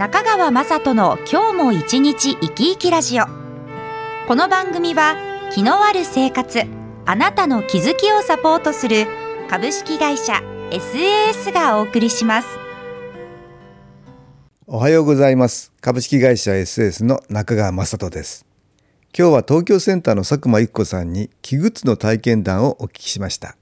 中川雅人の今日も一日生き生きラジオ。この番組は気のある生活あなたの気づきをサポートする株式会社 SAS がお送りします。おはようございます。株式会社 SAS の中川雅人です。今日は東京センターの佐久間一子さんに気グッズの体験談をお聞きしました。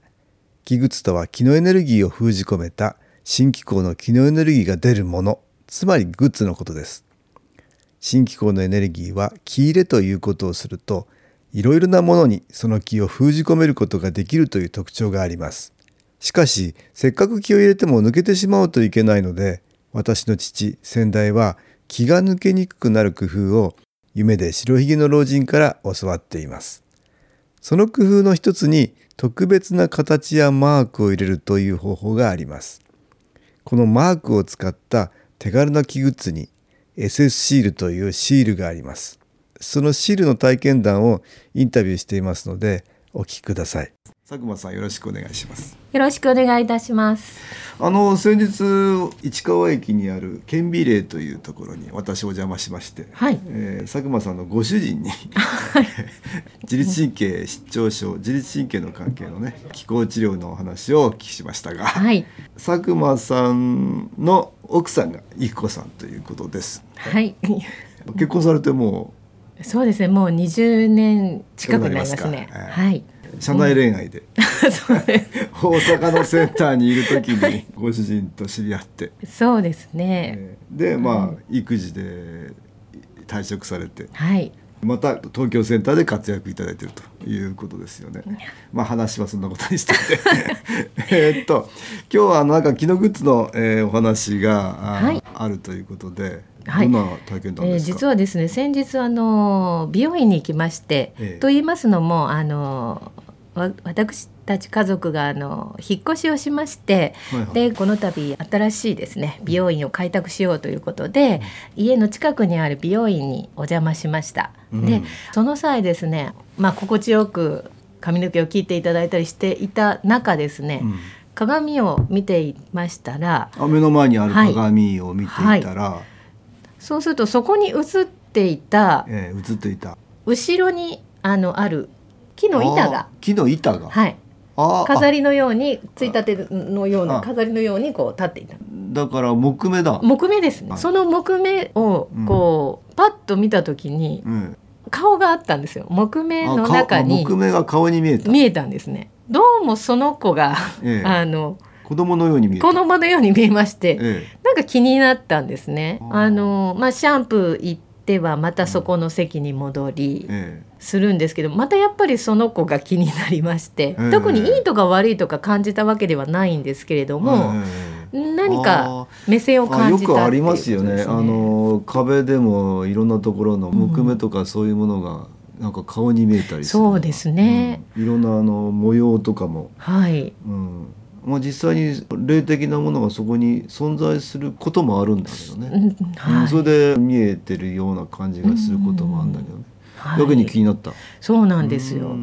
気グッズとは気のエネルギーを封じ込めた新機構の気のエネルギーが出るもの。つまりグッズのことです。新機構のエネルギーは気入れということをするといろいろなものにその気を封じ込めることができるという特徴があります。しかしせっかく気を入れても抜けてしまうといけないので私の父先代は気が抜けにくくなる工夫を夢で白ひげの老人から教わっています。その工夫の一つに特別な形やマークを入れるという方法があります。このマークを使った手軽なキグッズに SS シールというシールがあります。そのシールの体験談をインタビューしていますのでお聞きください。佐久間さんよろしくお願いしますよろしくお願いいたしますあの先日市川駅にある顕微霊というところに私お邪魔しまして、はいえー、佐久間さんのご主人に 自律神経失調症自律神経の関係のね気候治療のお話をお聞きしましたが、はい、佐久間さんの奥さんが育子さんということです。はい。結婚されてもそうですね。もう20年近くなりますね。すはい。社内恋愛で、うん、大阪のセンターにいる時にご主人と知り合って。そうですね、でまあ、育児で退職されて、はい、また東京センターで活躍いただいているということですよね。まあ話はそんなことにしてて。えっと今日はなんか木のグッズの、えー、お話があはい、あるということで。はい、どんな体験談えー、実はですね先日あの美容院に行きまして、ええ。と言いますのもあの私たち家族があの引っ越しをしまして、はいはい、でこの度新しいですね美容院を開拓しようということで、うん、家の近くにある美容院にお邪魔しました。うん、でその際ですね、まあ、心地よく髪の毛を切っていただいたりしていた中ですね、うん。鏡を見ていましたらあ目の前にある鏡を見ていたら、はい。はい、そうするとそこに映っていた、えー、映っていた。後ろにあのある木の板が。木の板が。はい。飾りのようについたてのような飾りのようにこう立っていた。だから木目だ。木目ですね、その木目をこう、うん、パッと見た時に、うん、顔があったんですよ。木目の中に木目が顔に見えた。見えたんですね。どうもその子が、ええ、あの子供のように見え子供のように見えまして、ええ、なんか気になったんですね。あのまあシャンプー行ってはまたそこの席に戻り、ええするんですけどまたやっぱりその子が気になりまして、えー、特にいいとか悪いとか感じたわけではないんですけれども、えー、何か目線を感じた、ね、よくありますよね。あの壁でもいろんなところの木目とかそういうものが、なんか顔に見えたりそうですね、うん、いろんなあの模様とかも。はい、うん。まあ、実際に霊的なものがそこに存在することもあるんだけどね、うん。はい、それで見えてるような感じがすることもあるんだけどね、逆に気になった。そうなんですよ。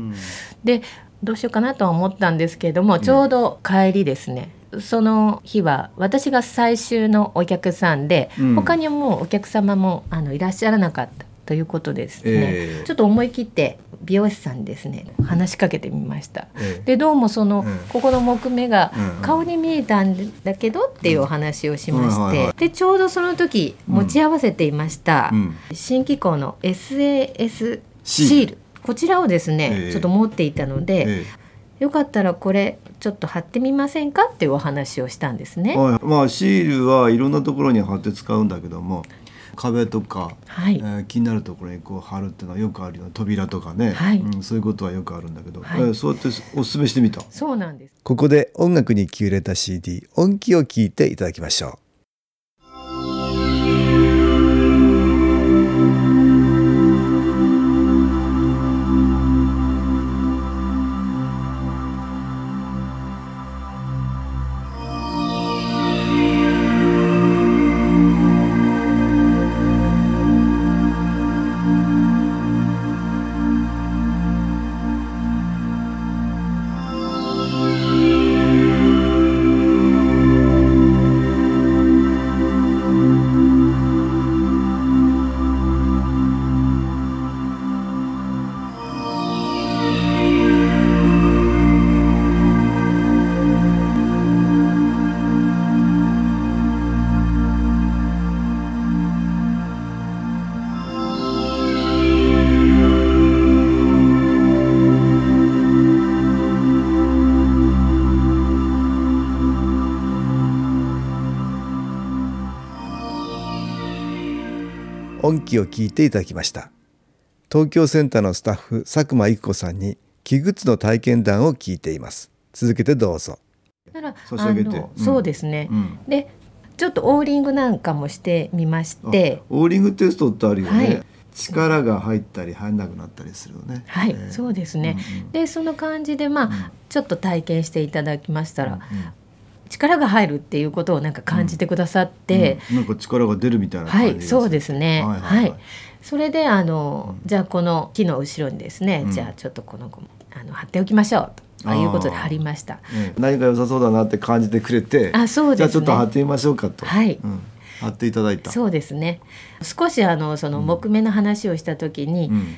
でどうしようかなとは思ったんですけれどもちょうど帰りですね、その日は私が最終のお客さんで、うん、他にもお客様もあのいらっしゃらなかったということですね、えー、ちょっと思い切って美容師さんにですね話しかけてみました、えー、でどうもその、うん、ここの木目が顔に見えたんだけどっていうお話をしまして、でちょうどその時持ち合わせていました、うん、新機構の SAS シール。こちらをですね、えー、ちょっと持っていたので、よかったらこれちょっと貼ってみませんかっていうお話をしたんですね。はい、まあシールはいろんなところに貼って使うんだけども壁とか、はい、えー、気になるところにこう貼るっていうのはよくあるよ扉とかね、はい、うん、そういうことはよくあるんだけど、はい、えー、そうやってお勧めしてみた？そうなんです。ここで音楽に気を入れた CD 音気を聞いていただきましょう音機を聞いていただきました。東京センターのスタッフ佐久間育子さんに木グッズの体験談を聞いています。続けてどうぞ。だから差し上げて。うん。あのそうですね、うん。でちょっとオーリングなんかもしてみまして。オーリングテストってあるよね、はい。力が入ったり入んなくなったりするよね。はい、えー。そうですね、うんうんでその感じでまあ、うん。ちょっと体験していただきましたら、うん力が入るっていうことをなんか感じてくださって、うん。なんか力が出るみたいなは感じいそうですね。ははいい、はい。はい。それであの、うん。じゃあこの木の後ろにですね、うん。じゃあちょっとこのあの貼っておきましょうとあー。いうことで貼りました。ええ。何か良さそうだなって感じてくれてあそうですね。じゃあちょっと貼ってみましょうかと、はい。うん。貼っていただいた。そうですね。少しあのその木目の話をした時に、うん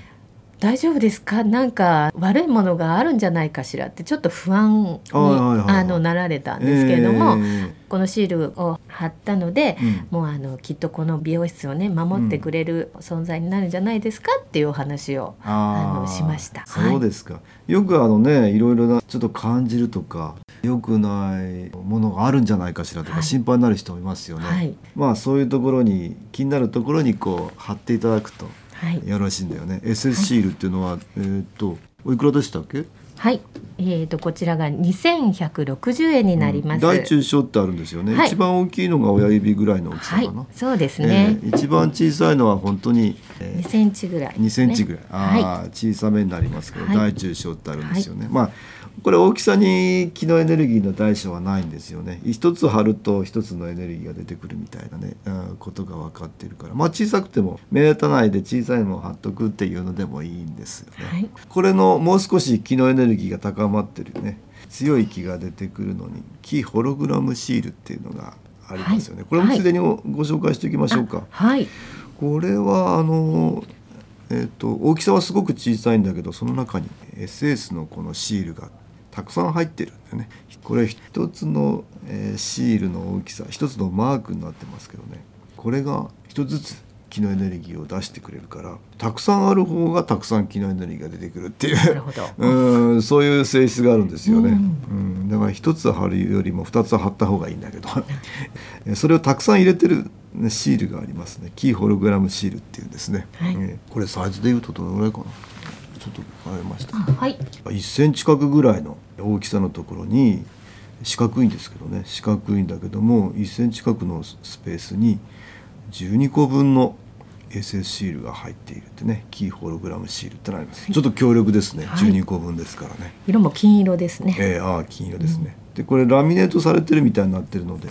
大丈夫ですか？なんか悪いものがあるんじゃないかしらってちょっと不安にはいはいはいあのなられたんですけれども、えこのシールを貼ったので、うん。もうあのきっとこの美容室をね守ってくれる存在になるんじゃないですか？っていうお話を、あー。あのしました。そうですか、よくあのねいろいろなちょっと感じるとか良くないものがあるんじゃないかしらとかはい。心配になる人もいますよね、はい。まあそういうところに気になるところにこう貼っていただくとはい、よろしいんだよね。SS シールっていうのは、えーっとおいくらでしたっけ？はい。えー、とこちらが2160円になります、大中小ってあるんですよね、はい。一番大きいのが親指ぐらいの大きさはい。かな、そうですね、えー一番小さいのは本当に、え2センチぐらいね、2センチぐらい、はい。あー小さめになりますけど、はい。大中小ってあるんですよね、まあこれ大きさに気のエネルギーの大小はないんですよね。一つ貼ると一つのエネルギーが出てくるみたいなね、うんことが分かっているから。まあ小さくても目立たないで小さいのを貼っとくっていうのでもいいんですよね、はい。これのもう少し気のエネルギーが高まってるね。強い気が出てくるのに気ホログラムシールっていうのがありますよね、はい。これもついでにごご紹介しておきましょうか、はい。これはあの、えー、と大きさはすごく小さいんだけどその中に SS のこのシールがたくさん入ってるんだよね。これ一つの、えーシールの大きさ一つのマークになってますけどね。これが一つずつ気のエネルギーを出してくれるからたくさんある方がたくさん気のエネルギーが出てくるっていう。うんそういう性質があるんですよね、ううんだから一つ貼るよりも二つ貼った方がいいんだけど。え それをたくさん入れてるねシールがありますね。キーホログラムシールっていうんですね、はい。えーこれサイズでいうとどのぐらいかな？ちょっと変えました。はい。1センチ角ぐらいの大きさのところに四角いんですけどね。四角いんだけども1センチ角のスペースに12個分の SS シールが入っているってね。キーホログラムシールってなります、ちょっと強力ですね、はい。12個分ですからね。色も金色ですね、えー、ああ金色ですね、でこれラミネートされてるみたいになってるので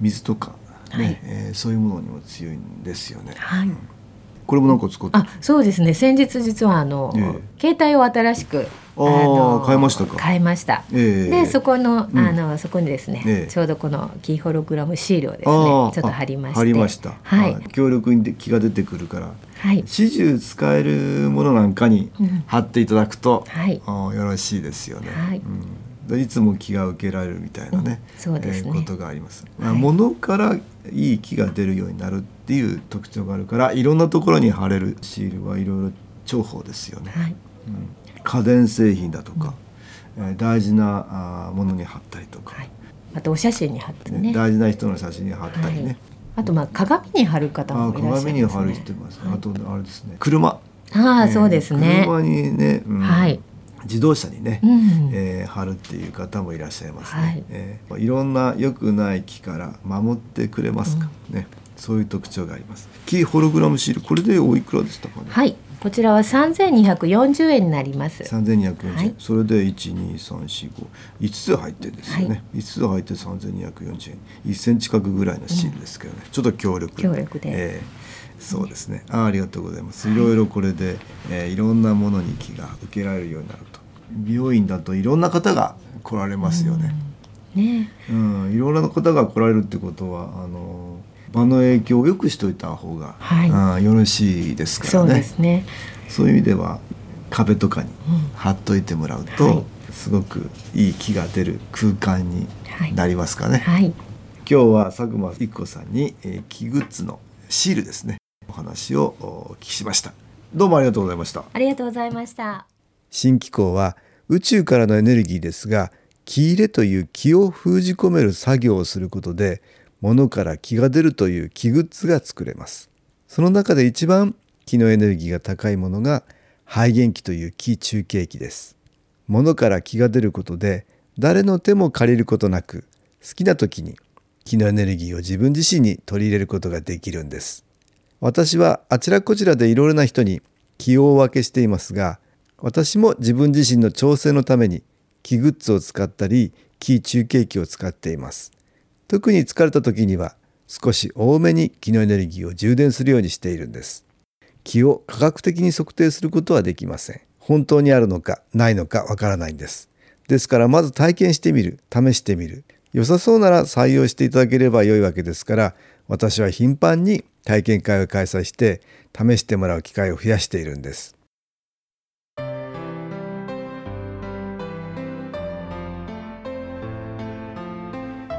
水とか、ねはい。えーそういうものにも強いんですよね、はいこれもなんか使ってあそうですね。先日実はあの、え携帯を新しくあー変えましたか？変えました、ええ。でそこの,、うん。あのそこにですね、ええ。ちょうどこのキーホログラムシールをですあねーちょっと貼りまして。あ貼りました、はい。強力に気が出てくるから。はい。始終使えるものなんかにうん。貼っていただくと、はい。あーよろしいですよね、はい。うん。でいつも気が受けられるみたいなね、うん。そうですね。えーことがあります、まあはい。物からいい気が出るようになるっていう特徴があるからいろんなところに貼れるシールはいろいろ重宝ですよね、はい。うん。家電製品だとか、えー大事なあーものに貼ったりとか、はい。あとお写真に貼ってね。ね大事な人の写真に貼ったりね、はい。あとまあ鏡に貼る方もいらっしゃいますね。鏡に貼る人います、はい。あとあれですね。車。ああ、えーそうですね。車にね、うん。はい。自動車にね、うん。えー貼るっていう方もいらっしゃいますね、はい。えーいろんな良くない木から守ってくれますか、ねそういう特徴があります。キーホログラムシールこれでおいくらでしたかね、はい。こちらは3240円になります。3240円、はい。それで12345 5つ入ってですよね、はい。5つ入って3240円。1センチ角ぐらいのシールですけどね、ちょっと強力。強力で。えーそうですね。あありがとうございます。いろいろこれで、えーいろんなものに気が受けられるようになると。美容院だといろんな方が来られますよね、ね。うん、いろんな方が来られるってことはあの場の影響をよくしといた方が、はい。あーよろしいですからそうねですね。そういう意味では壁とかにうん。貼っといてもらうと、はい。すごくいい気が出る空間になりますかね、はい。今日は佐久間一子さんに、えー、木グッズのシールですね。お話をお聞きしました。どうもありがとうございました。ありがとうございました。新機構は宇宙からのエネルギーですが気入れという気を封じ込める作業をすることで物から気が出るという気グッズが作れます。その中で一番気のエネルギーが高いものが肺元気という気中継気です。物から気が出ることで誰の手も借りることなく好きな時に気のエネルギーを自分自身に取り入れることができるんです。私はあちらこちらでいろいろな人に気を分けしていますが私も自分自身の調整のために気グッズを使ったり気中継機を使っています。特に疲れた時には少し多めに気のエネルギーを充電するようにしているんです。気を科学的に測定することはできません。本当にあるのかないのかわからないんです。ですからまず体験してみる試してみる。良さそうなら採用していただければ良いわけですから私は頻繁に体験会を開催して試してもらう機会を増やしているんです。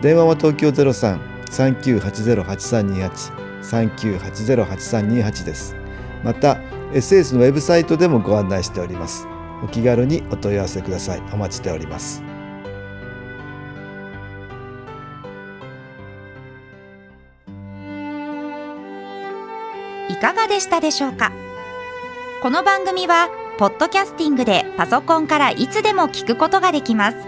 電話は東京03-3980-8328 3980-8328です。また SS のウェブサイトでもご案内しております。お気軽にお問い合わせください。お待ちしております。いかがでしたでしょうか？この番組はポッドキャスティングでパソコンからいつでも聞くことができます。